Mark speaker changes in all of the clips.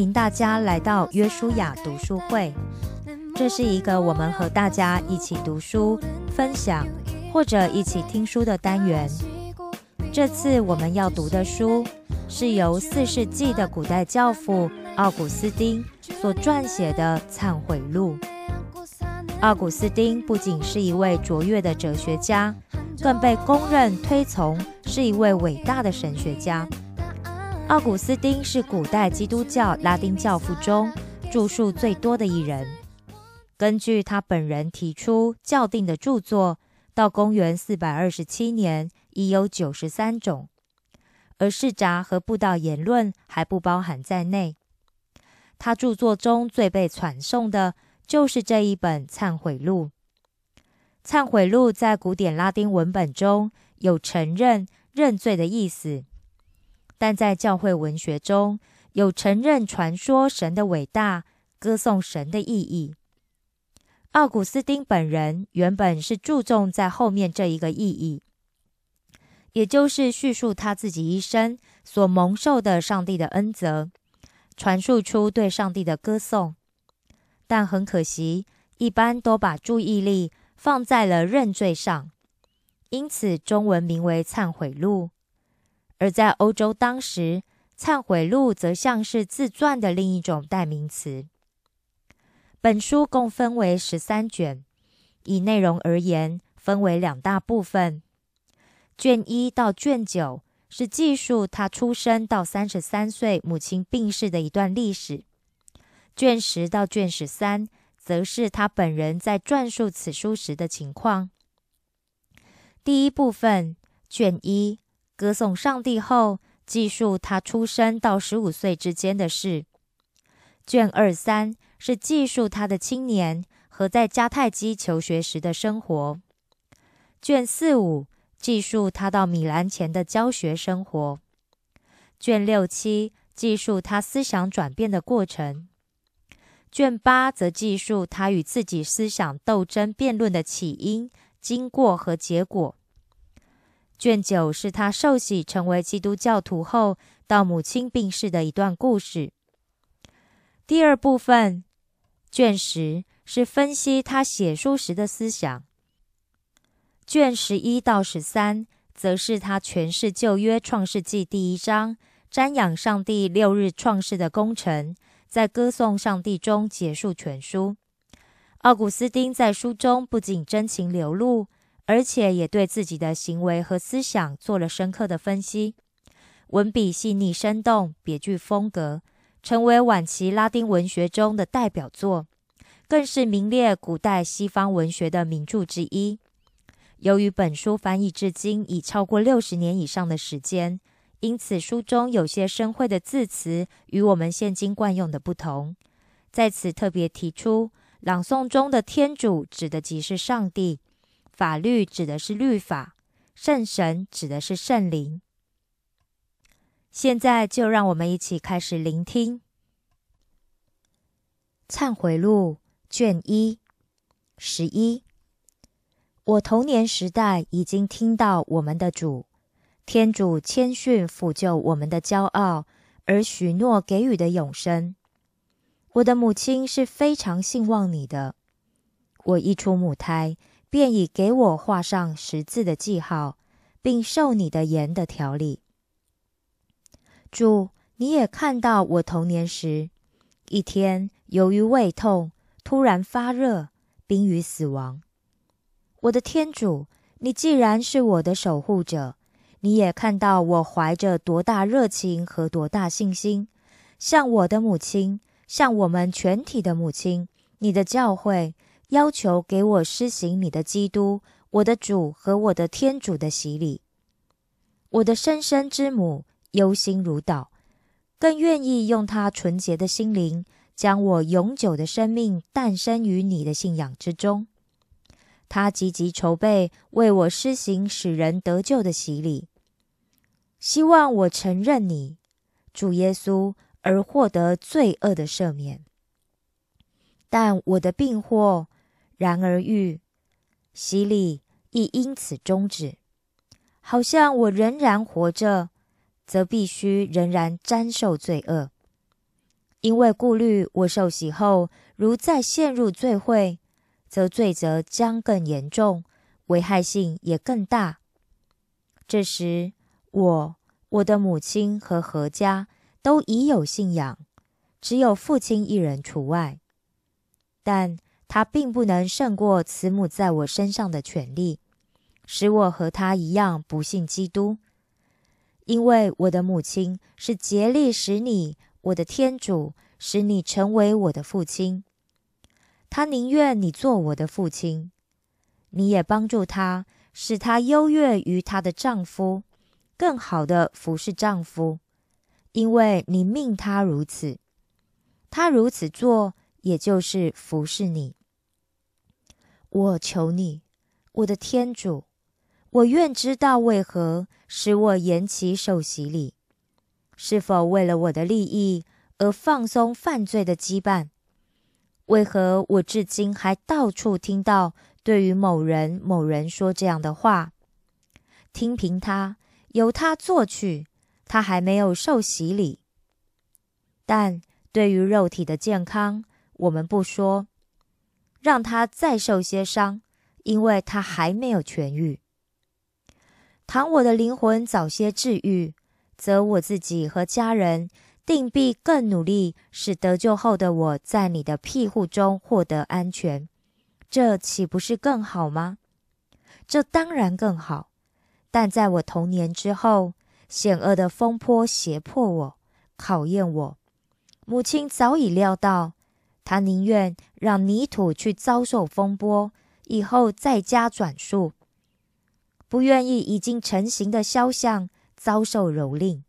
Speaker 1: 欢迎大家来到约书亚读书会。这是一个我们和大家一起读书、分享或者一起听书的单元。这次我们要读的书是由四世纪的古代教父奥古斯丁所撰写的《忏悔录》。奥古斯丁不仅是一位卓越的哲学家，更被公认推崇是一位伟大的神学家。奥古斯丁是古代基督教拉丁教父中著述最多的一人。根据他本人提出教定的著作，到公元四百二十七年已有九十三种，而释札和布道言论还不包含在内。他著作中最被传颂的。就是这一本《忏悔录》。《忏悔录》在古典拉丁文本中有承认、认罪的意思，但在教会文学中有承认、传说神的伟大、歌颂神的意义。奥古斯丁本人原本是注重在后面这一个意义，也就是叙述他自己一生所蒙受的上帝的恩泽，传述出对上帝的歌颂。但很可惜，一般都把注意力放在了认罪上，因此中文名为《忏悔录》。而在欧洲当时，《忏悔录》则像是自传的另一种代名词。本书共分为十三卷，以内容而言，分为两大部分。卷一到卷九是记述他出生到三十三岁母亲病逝的一段历史。卷十到卷十三，则是他本人在撰述此书时的情况。第一部分，卷一，歌颂上帝后，记述他出生到十五岁之间的事。卷二三是记述他的青年和在迦太基求学时的生活。卷四五记述他到米兰前的教学生活。卷六七记述他思想转变的过程。卷八则记述他与自己思想斗争辩论的起因、经过和结果。卷九是他受洗成为基督教徒后到母亲病逝的一段故事。第二部分，卷十是分析他写书时的思想。卷十一到十三则是他诠释旧约创世纪第一章，瞻仰上帝六日创世的工程。在歌颂上帝中结束全书。奥古斯丁在书中不仅真情流露，而且也对自己的行为和思想做了深刻的分析，文笔细腻生动，别具风格，成为晚期拉丁文学中的代表作，更是名列古代西方文学的名著之一。由于本书翻译至今已超过六十年以上的时间。因此，书中有些深晦的字词与我们现今惯用的不同。在此特别提出，朗诵中的“天主”指的即是上帝，“法律”指的是律法，“圣神”指的是圣灵。现在就让我们一起开始聆听《忏悔录》卷一十一。我童年时代已经听到我们的主。天主谦逊抚救我们的骄傲，而许诺给予的永生。我的母亲是非常信望你的。我一出母胎，便已给我画上十字的记号，并受你的言的条理。主，你也看到我童年时，一天由于胃痛突然发热，濒于死亡。我的天主，你既然是我的守护者。你也看到我怀着多大热情和多大信心，向我的母亲，向我们全体的母亲，你的教会，要求给我施行你的基督，我的主和我的天主的洗礼。我的生身之母忧心如祷，更愿意用她纯洁的心灵，将我永久的生命诞生于你的信仰之中。他积极筹备为我施行使人得救的洗礼。希望我承认你，主耶稣，而获得罪恶的赦免。但我的病祸然而欲，洗礼亦因此终止。好像我仍然活着，则必须仍然沾受罪恶。因为顾虑我受洗后，如再陷入罪会，则罪责将更严重，危害性也更大。这时，我、我的母亲和何家都已有信仰，只有父亲一人除外。但他并不能胜过慈母在我身上的权利，使我和他一样不信基督。因为我的母亲是竭力使你。我的天主使你成为我的父亲，他宁愿你做我的父亲，你也帮助他，使他优越于她的丈夫，更好的服侍丈夫，因为你命他如此。他如此做，也就是服侍你。我求你，我的天主，我愿知道为何使我延期受洗礼。是否为了我的利益而放松犯罪的羁绊？为何我至今还到处听到对于某人某人说这样的话？听凭他，由他做去，他还没有受洗礼。但对于肉体的健康，我们不说，让他再受些伤，因为他还没有痊愈。倘我的灵魂早些治愈。则我自己和家人定必更努力，使得救后的我在你的庇护中获得安全。这岂不是更好吗？这当然更好。但在我童年之后，险恶的风波胁迫我，考验我。母亲早已料到，他宁愿让泥土去遭受风波，以后再加转述，不愿意已经成型的肖像。遭受蹂躏。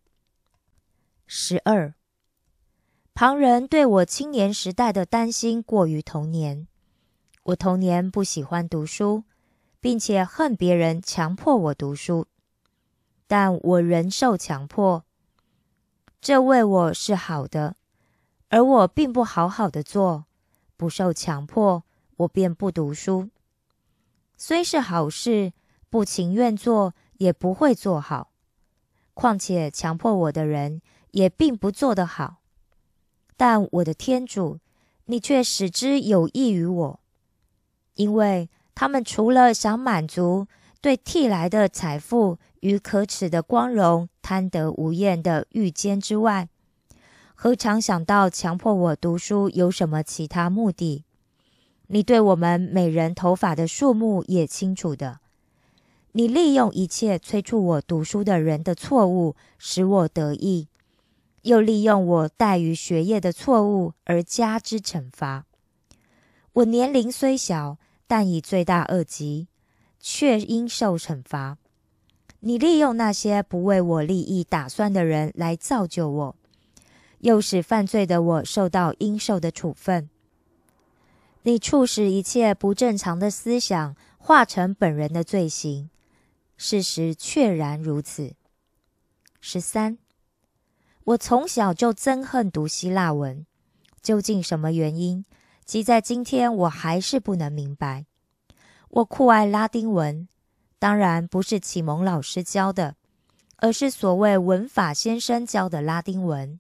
Speaker 1: 十二，旁人对我青年时代的担心过于童年。我童年不喜欢读书，并且恨别人强迫我读书，但我仍受强迫。这为我是好的，而我并不好好的做，不受强迫，我便不读书。虽是好事，不情愿做也不会做好。况且强迫我的人也并不做得好，但我的天主，你却使之有益于我，因为他们除了想满足对替来的财富与可耻的光荣贪得无厌的欲坚之外，何尝想到强迫我读书有什么其他目的？你对我们每人头发的数目也清楚的。你利用一切催促我读书的人的错误，使我得意；又利用我怠于学业的错误而加之惩罚。我年龄虽小，但以罪大恶极，却应受惩罚。你利用那些不为我利益打算的人来造就我，又使犯罪的我受到应受的处分。你促使一切不正常的思想化成本人的罪行。事实确然如此。十三，我从小就憎恨读希腊文，究竟什么原因？即在今天，我还是不能明白。我酷爱拉丁文，当然不是启蒙老师教的，而是所谓文法先生教的拉丁文。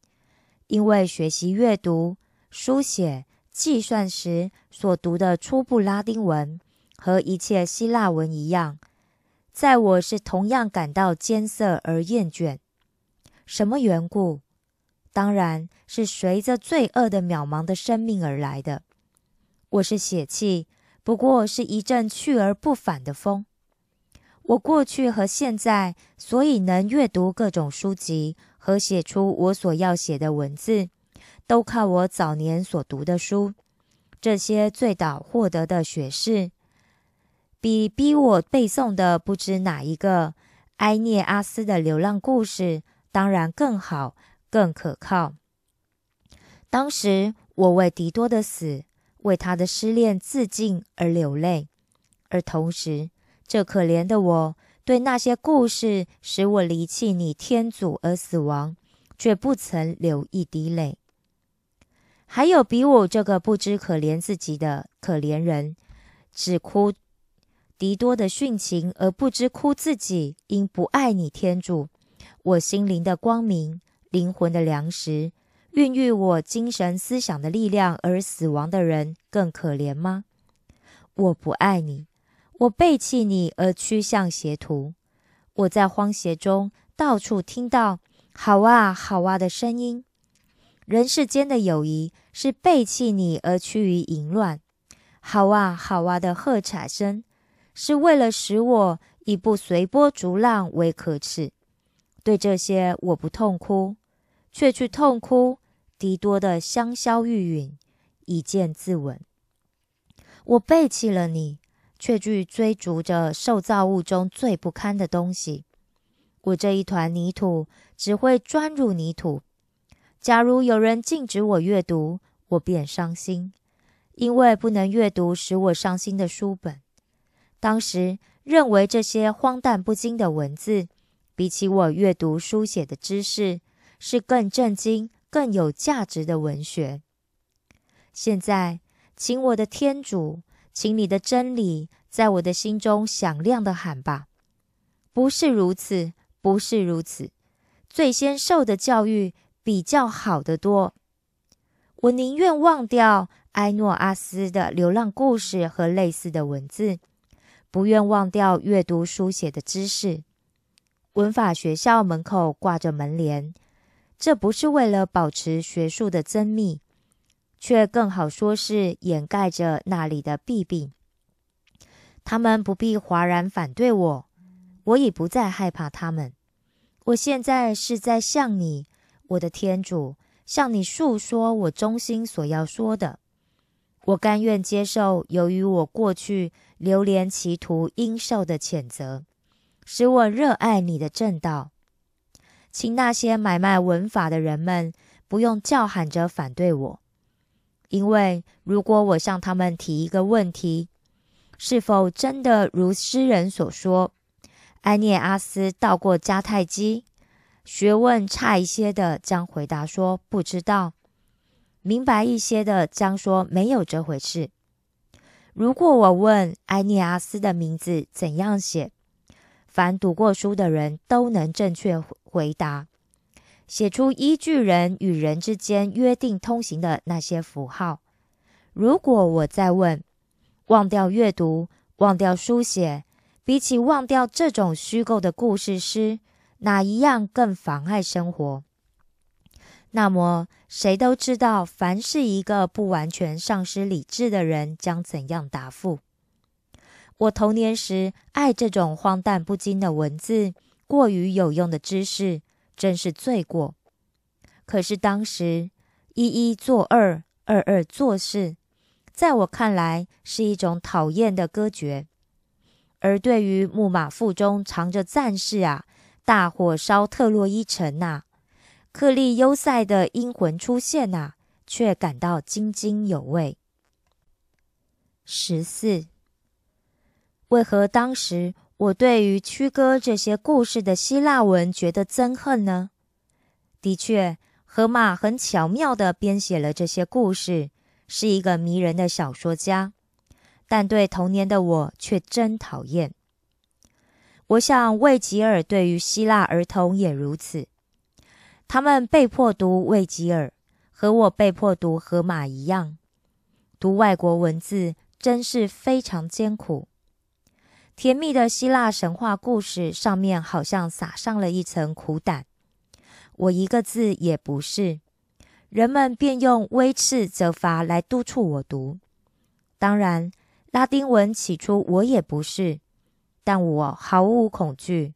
Speaker 1: 因为学习阅读、书写、计算时所读的初步拉丁文，和一切希腊文一样。在我是同样感到艰涩而厌倦，什么缘故？当然是随着罪恶的渺茫的生命而来的。我是血气，不过是一阵去而不返的风。我过去和现在，所以能阅读各种书籍和写出我所要写的文字，都靠我早年所读的书，这些最早获得的学士。比逼我背诵的不知哪一个埃涅阿斯的流浪故事，当然更好、更可靠。当时我为迪多的死、为他的失恋自尽而流泪，而同时，这可怜的我对那些故事使我离弃你天主而死亡，却不曾流一滴泪。还有比我这个不知可怜自己的可怜人，只哭。迪多的殉情而不知哭自己，因不爱你天主，我心灵的光明，灵魂的粮食，孕育我精神思想的力量而死亡的人更可怜吗？我不爱你，我背弃你而趋向邪途。我在荒邪中到处听到“好啊，好啊”的声音。人世间的友谊是背弃你而趋于淫乱。好啊，好啊的喝彩声，是为了使我以不随波逐浪为可耻。对这些我不痛哭，却去痛哭迪多的香消玉殒，以见自刎。我背弃了你，却去追逐着受造物中最不堪的东西。我这一团泥土只会钻入泥土。假如有人禁止我阅读，我便伤心，因为不能阅读使我伤心的书本。当时认为这些荒诞不经的文字，比起我阅读书写的知识，是更震惊、更有价值的文学。现在。请我的天主，请你的真理在我的心中响亮的喊吧！不是如此，不是如此。最先受的教育比较好得多。我宁愿忘掉埃诺阿斯的流浪故事和类似的文字，不愿忘掉阅读书写的知识。文法学校门口挂着门帘，这不是为了保持学术的增密。却更好说是掩盖着那里的弊病。他们不必哗然反对我，我已不再害怕他们。我现在是在向你，我的天主，向你诉说我衷心所要说的。我甘愿接受由于我过去流连歧途应受的谴责，使我热爱你的正道。请那些买卖文法的人们不用叫喊着反对我。因为如果我向他们提一个问题，是否真的如诗人所说，埃涅阿斯到过迦太基？学问差一些的将回答说不知道，明白一些的将说没有这回事。如果我问埃涅阿斯的名字怎样写，凡读过书的人都能正确回答。写出依据人与人之间约定通行的那些符号。如果我再问，忘掉阅读，忘掉书写，比起忘掉这种虚构的故事诗，哪一样更妨碍生活？那么，谁都知道，凡是一个不完全丧失理智的人将怎样答复。我童年时爱这种荒诞不经的文字，过于有用的知识。真是罪过。可是当时一一做二，二二做事，在我看来是一种讨厌的割绝。而对于木马腹中藏着战士啊，大火烧特洛伊城呐，克利优塞的阴魂出现呐，却感到津津有味。十四，为何当时？我对于曲歌这些故事的希腊文觉得憎恨呢？的确，荷马很巧妙地编写了这些故事，是一个迷人的小说家。但对童年的我却真讨厌。我想魏吉尔对于希腊儿童也如此，他们被迫读魏吉尔，和我被迫读荷马一样。读外国文字真是非常艰苦。甜蜜的希腊神话故事上面好像撒上了一层苦胆，我一个字也不是，人们便用威斥责罚来督促我读。当然，拉丁文起初我也不是，但我毫无恐惧，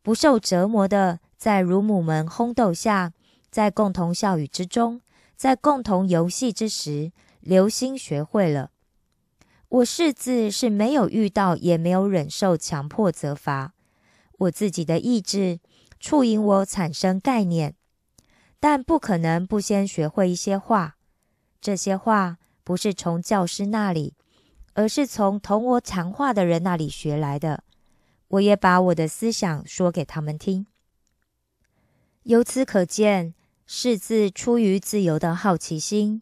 Speaker 1: 不受折磨的在乳母们轰斗下，在共同笑语之中，在共同游戏之时，留心学会了。我识字是没有遇到，也没有忍受强迫责罚。我自己的意志促引我产生概念，但不可能不先学会一些话。这些话不是从教师那里，而是从同我谈话的人那里学来的。我也把我的思想说给他们听。由此可见，世字出于自由的好奇心。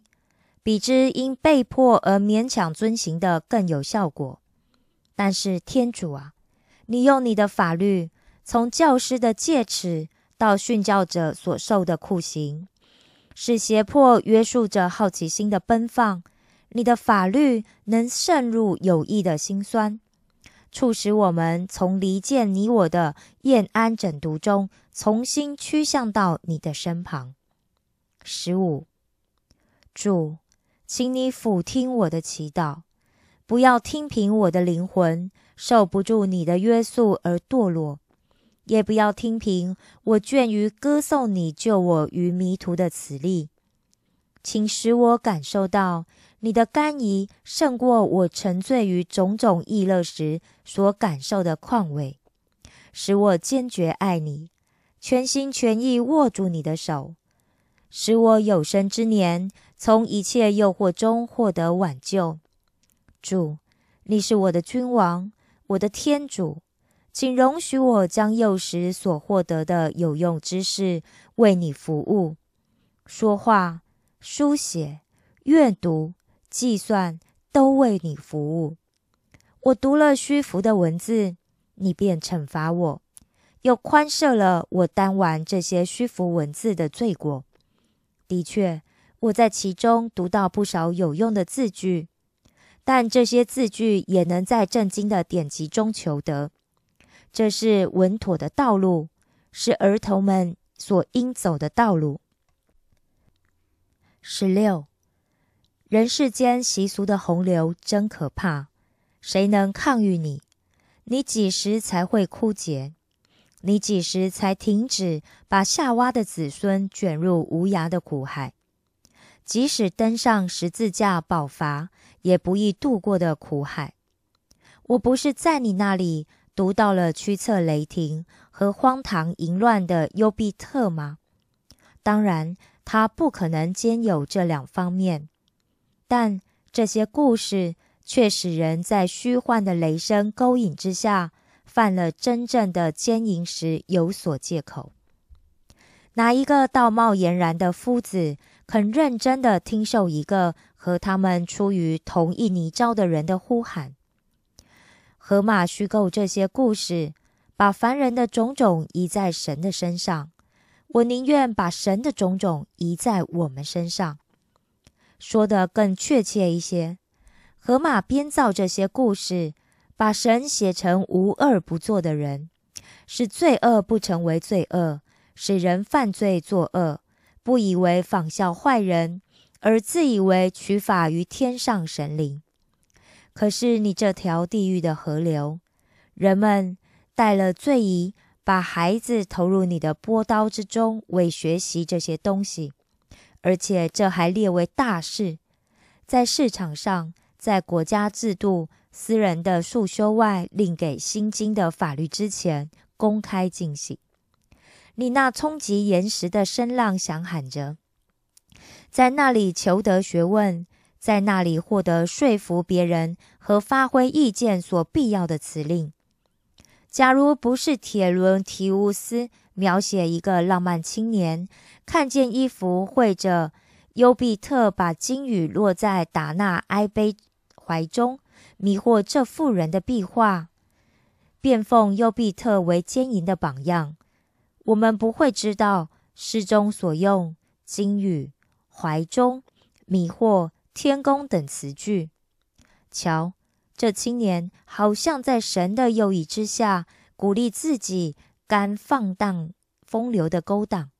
Speaker 1: 比之因被迫而勉强遵行的更有效果。但是天主啊，你用你的法律，从教师的戒尺到训教者所受的酷刑，是胁迫约束着好奇心的奔放。你的法律能渗入有意的心酸，促使我们从离间你我的厌安整毒中重新趋向到你的身旁。十五，主，请你俯听我的祈祷，不要听凭我的灵魂受不住你的约束而堕落，也不要听凭我倦于歌颂你救我于迷途的磁力，请使我感受到。你的甘怡胜过我沉醉于种种意乐时所感受的况味，使我坚决爱你，全心全意握住你的手，使我有生之年从一切诱惑中获得挽救。主，你是我的君王，我的天主，请容许我将幼时所获得的有用知识为你服务，说话、书写、阅读。计算都为你服务。我读了虚浮的文字，你便惩罚我，又宽赦了我担完这些虚浮文字的罪过。的确，我在其中读到不少有用的字句，但这些字句也能在正经的典籍中求得。这是稳妥的道路，是儿童们所应走的道路。十六。人世间习俗的洪流真可怕，谁能抗御你？你几时才会枯竭？你几时才停止把夏娃的子孙卷入无涯的苦海？即使登上十字架保罚，也不易渡过的苦海。我不是在你那里读到了驱策雷霆和荒唐淫乱的优必特吗？当然，他不可能兼有这两方面。但这些故事却使人在虚幻的雷声勾引之下，犯了真正的奸淫时有所借口。哪一个道貌俨然的夫子肯认真的听受一个和他们出于同一泥沼的人的呼喊？河马虚构这些故事，把凡人的种种移在神的身上。我宁愿把神的种种移在我们身上。说的更确切一些，河马编造这些故事，把神写成无恶不作的人，使罪恶不成为罪恶，使人犯罪作恶，不以为仿效坏人，而自以为取法于天上神灵。可是你这条地狱的河流，人们带了罪疑，把孩子投入你的波刀之中，为学习这些东西。而且这还列为大事，在市场上，在国家制度、私人的束修外另给新经的法律之前公开进行。你那冲击岩石的声浪响喊着，在那里求得学问，在那里获得说服别人和发挥意见所必要的辞令。假如不是铁伦提乌斯描写一个浪漫青年。看见一幅绘着幽闭特把金羽落在达纳埃杯怀中，迷惑这妇人的壁画，便奉幽闭特为奸淫的榜样。我们不会知道诗中所用金羽、怀中、迷惑、天宫等词句。瞧，这青年好像在神的右翼之下，鼓励自己干放荡风流的勾当。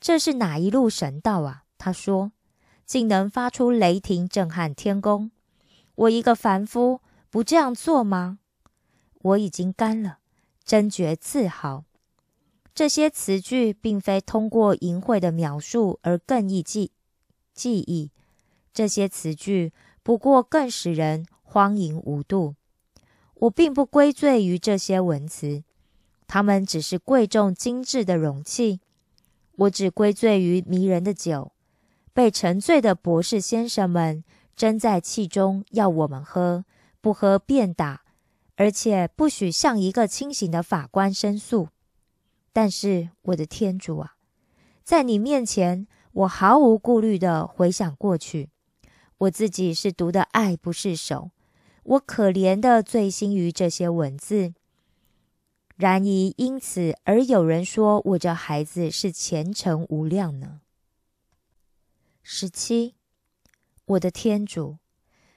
Speaker 1: 这是哪一路神道啊？他说，竟能发出雷霆，震撼天宫。我一个凡夫，不这样做吗？我已经干了，真觉自豪。这些词句并非通过淫秽的描述而更易记记忆，这些词句不过更使人荒淫无度。我并不归罪于这些文词，它们只是贵重精致的容器。我只归罪于迷人的酒，被沉醉的博士先生们斟在气中，要我们喝，不喝便打，而且不许向一个清醒的法官申诉。但是，我的天主啊，在你面前，我毫无顾虑地回想过去，我自己是读的爱不释手，我可怜的醉心于这些文字。然而，因此而有人说我这孩子是虔诚无量呢。十七，我的天主，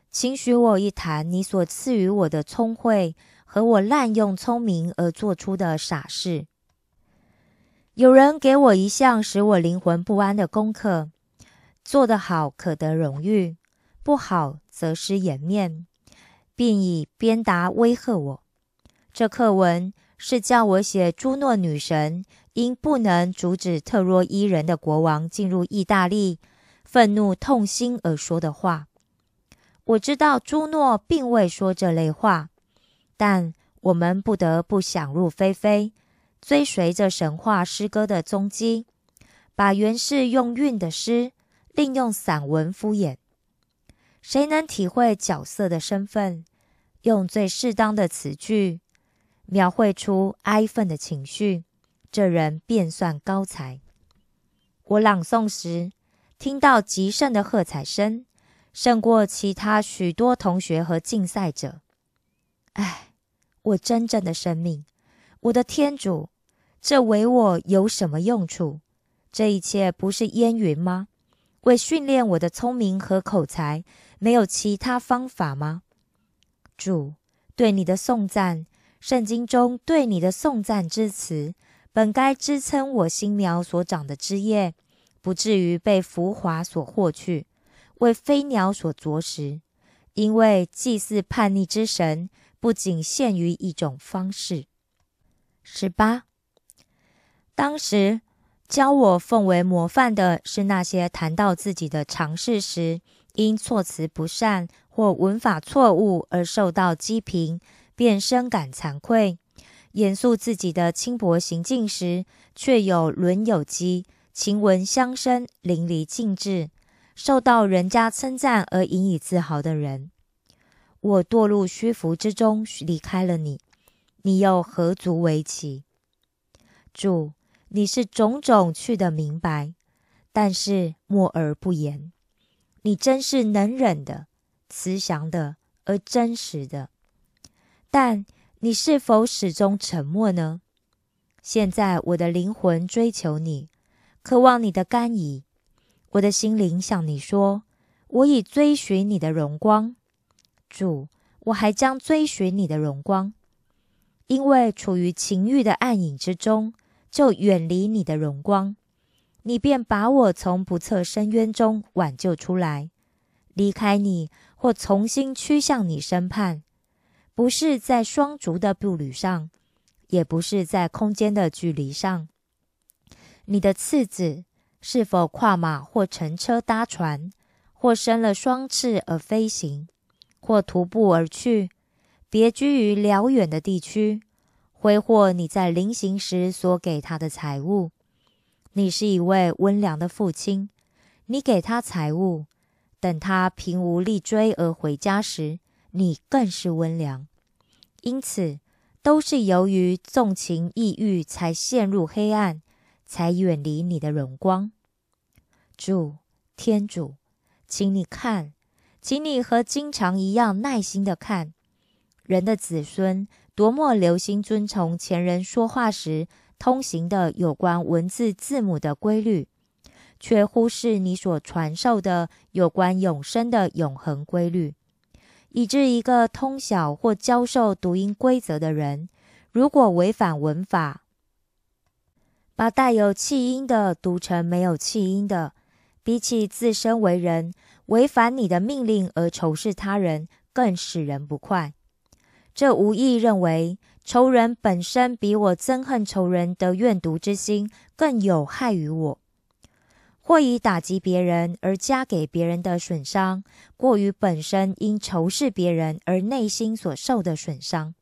Speaker 1: 请许我一谈你所赐予我的聪慧和我滥用聪明而做出的傻事。有人给我一项使我灵魂不安的功课，做得好可得荣誉，不好则失颜面，并以鞭打威吓我。这课文是叫我写朱诺女神因不能阻止特洛伊人的国王进入意大利，愤怒痛心而说的话。我知道朱诺并未说这类话，但我们不得不想入非非，追随着神话诗歌的踪迹，把原是用韵的诗，另用散文敷衍。谁能体会角色的身份，用最适当的词句？描绘出哀愤的情绪，这人便算高才。我朗诵时听到极盛的喝彩声，胜过其他许多同学和竞赛者。唉，我真正的生命，我的天主，这为我有什么用处？这一切不是烟云吗？为训练我的聪明和口才，没有其他方法吗？主，对你的颂赞。圣经中对你的颂赞之词，本该支撑我新苗所长的枝叶，不至于被浮华所获去，为飞鸟所啄食。因为祭祀叛逆之神，不仅限于一种方式。十八，当时教我奉为模范的是那些谈到自己的尝试时，因措辞不善或文法错误而受到讥评。便深感惭愧，严肃自己的轻薄行径时，却有伦有基，情文相生，淋漓尽致，受到人家称赞而引以自豪的人。我堕入虚浮之中，离开了你，你又何足为奇？主，你是种种去的明白，但是默而不言。你真是能忍的，慈祥的，而真实的。但你是否始终沉默呢？现在我的灵魂追求你，渴望你的甘饴。我的心灵向你说：我已追寻你的荣光，主，我还将追寻你的荣光。因为处于情欲的暗影之中，就远离你的荣光，你便把我从不测深渊中挽救出来，离开你，或重新趋向你身畔。不是在双足的步履上，也不是在空间的距离上。你的次子是否跨马或乘车搭船，或生了双翅而飞行，或徒步而去，别居于辽远的地区，挥霍你在临行时所给他的财物？你是一位温良的父亲，你给他财物，等他贫无力追而回家时。你更是温良，因此都是由于纵情抑郁才陷入黑暗，才远离你的荣光。主天主，请你看，请你和经常一样耐心的看，人的子孙多么留心遵从前人说话时通行的有关文字字母的规律，却忽视你所传授的有关永生的永恒规律。以致一个通晓或教授读音规则的人，如果违反文法，把带有气音的读成没有气音的，比起自身为人违反你的命令而仇视他人，更使人不快。这无意认为仇人本身比我憎恨仇人的怨毒之心更有害于我。或以打击别人而加给别人的损伤，过于本身因仇视别人而内心所受的损伤，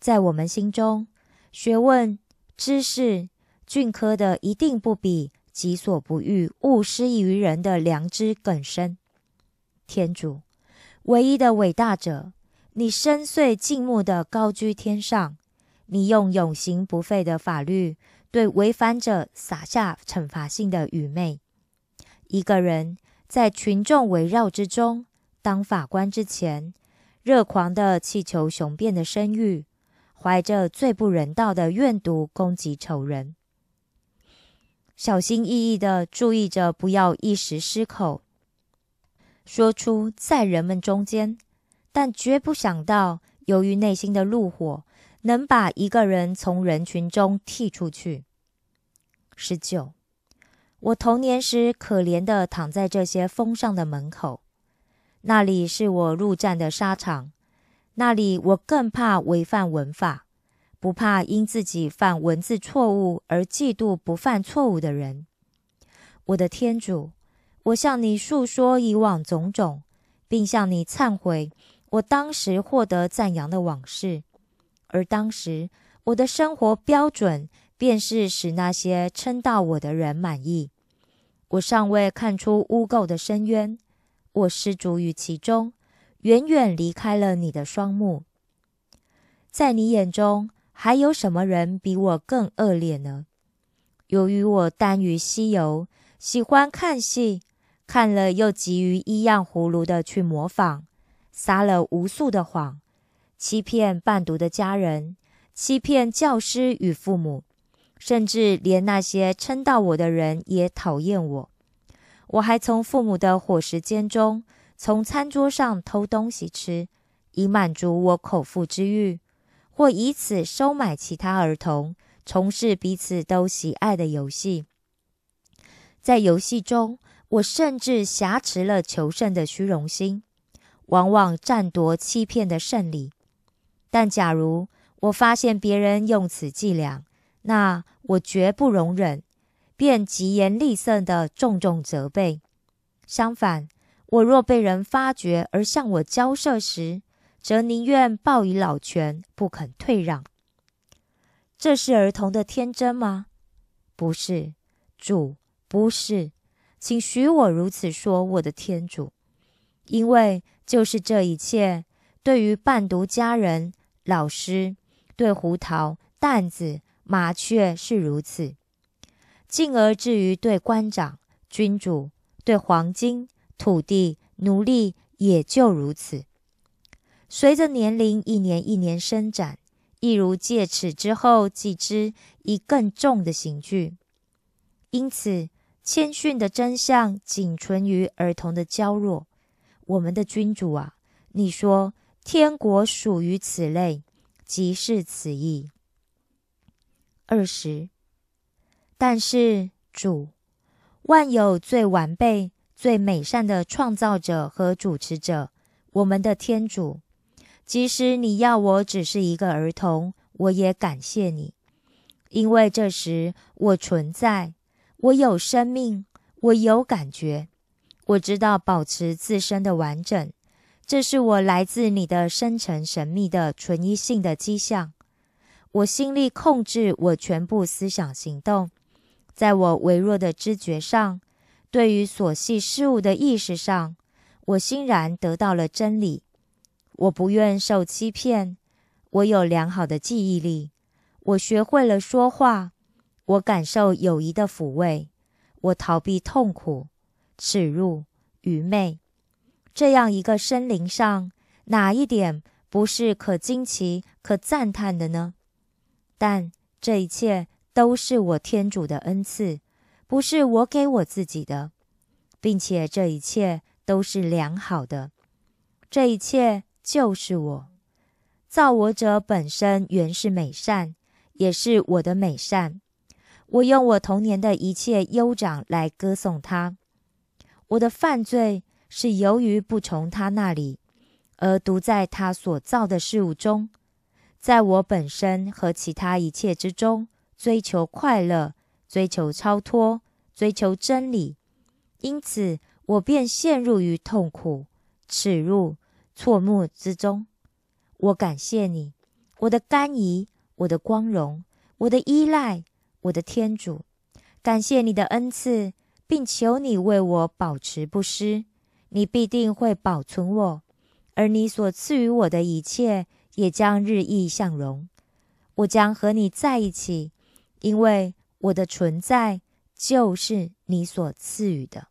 Speaker 1: 在我们心中，学问、知识、俊科的一定不比己所不欲、勿施于人的良知更深。天主，唯一的伟大者，你深邃静穆的高居天上，你用永行不废的法律。对违反者撒下惩罚性的愚昧。一个人在群众围绕之中当法官之前，热狂的气求雄辩的声誉，怀着最不人道的怨毒攻击仇人。小心翼翼地注意着，不要一时失口，说出在人们中间，但绝不想到，由于内心的怒火，能把一个人从人群中踢出去。十九，我童年时可怜地躺在这些风上的门口，那里是我入战的沙场，那里我更怕违反文法。不怕因自己犯文字错误而嫉妒不犯错误的人，我的天主，我向你诉说以往种种，并向你忏悔我当时获得赞扬的往事。而当时我的生活标准便是使那些称道我的人满意。我尚未看出污垢的深渊，我失足于其中，远远离开了你的双目，在你眼中。还有什么人比我更恶劣呢？由于我耽于西游，喜欢看戏，看了又急于一样葫芦的去模仿，撒了无数的谎，欺骗伴读的家人，欺骗教师与父母，甚至连那些称道我的人也讨厌我。我还从父母的伙食间中，从餐桌上偷东西吃，以满足我口腹之欲。或以此收买其他儿童，从事彼此都喜爱的游戏。在游戏中，我甚至挟持了求胜的虚荣心，往往占夺欺骗的胜利。但假如我发现别人用此伎俩，那我绝不容忍，便疾言厉色的重重责备。相反，我若被人发觉而向我交涉时，则宁愿抱以老拳，不肯退让。这是儿童的天真吗？不是，主不是，请许我如此说，我的天主，因为就是这一切，对于伴读家人、老师，对胡桃、担子、麻雀是如此，进而至于对官长、君主、对黄金、土地、奴隶，也就如此。随着年龄一年一年伸展，一如戒尺之后继之以更重的刑具。因此，谦逊的真相仅存于儿童的娇弱。我们的君主啊，你说天国属于此类，即是此意。二十，但是主，万有最完备、最美善的创造者和主持者，我们的天主。即使你要我只是一个儿童，我也感谢你，因为这时我存在，我有生命，我有感觉，我知道保持自身的完整，这是我来自你的深沉神秘的纯一性的迹象。我心力控制我全部思想行动，在我微弱的知觉上，对于琐细事物的意识上，我欣然得到了真理。我不愿受欺骗，我有良好的记忆力，我学会了说话，我感受友谊的抚慰，我逃避痛苦、耻辱、愚昧。这样一个生灵上，哪一点不是可惊奇、可赞叹的呢？但这一切都是我天主的恩赐，不是我给我自己的，并且这一切都是良好的，这一切。就是我，造我者本身原是美善，也是我的美善。我用我童年的一切优长来歌颂他。我的犯罪是由于不从他那里，而独在他所造的事物中，在我本身和其他一切之中追求快乐，追求超脱，追求真理。因此，我便陷入于痛苦、耻辱。错目之中，我感谢你，我的甘饴，我的光荣，我的依赖，我的天主，感谢你的恩赐，并求你为我保持不失。你必定会保存我，而你所赐予我的一切也将日益向荣。我将和你在一起，因为我的存在就是你所赐予的。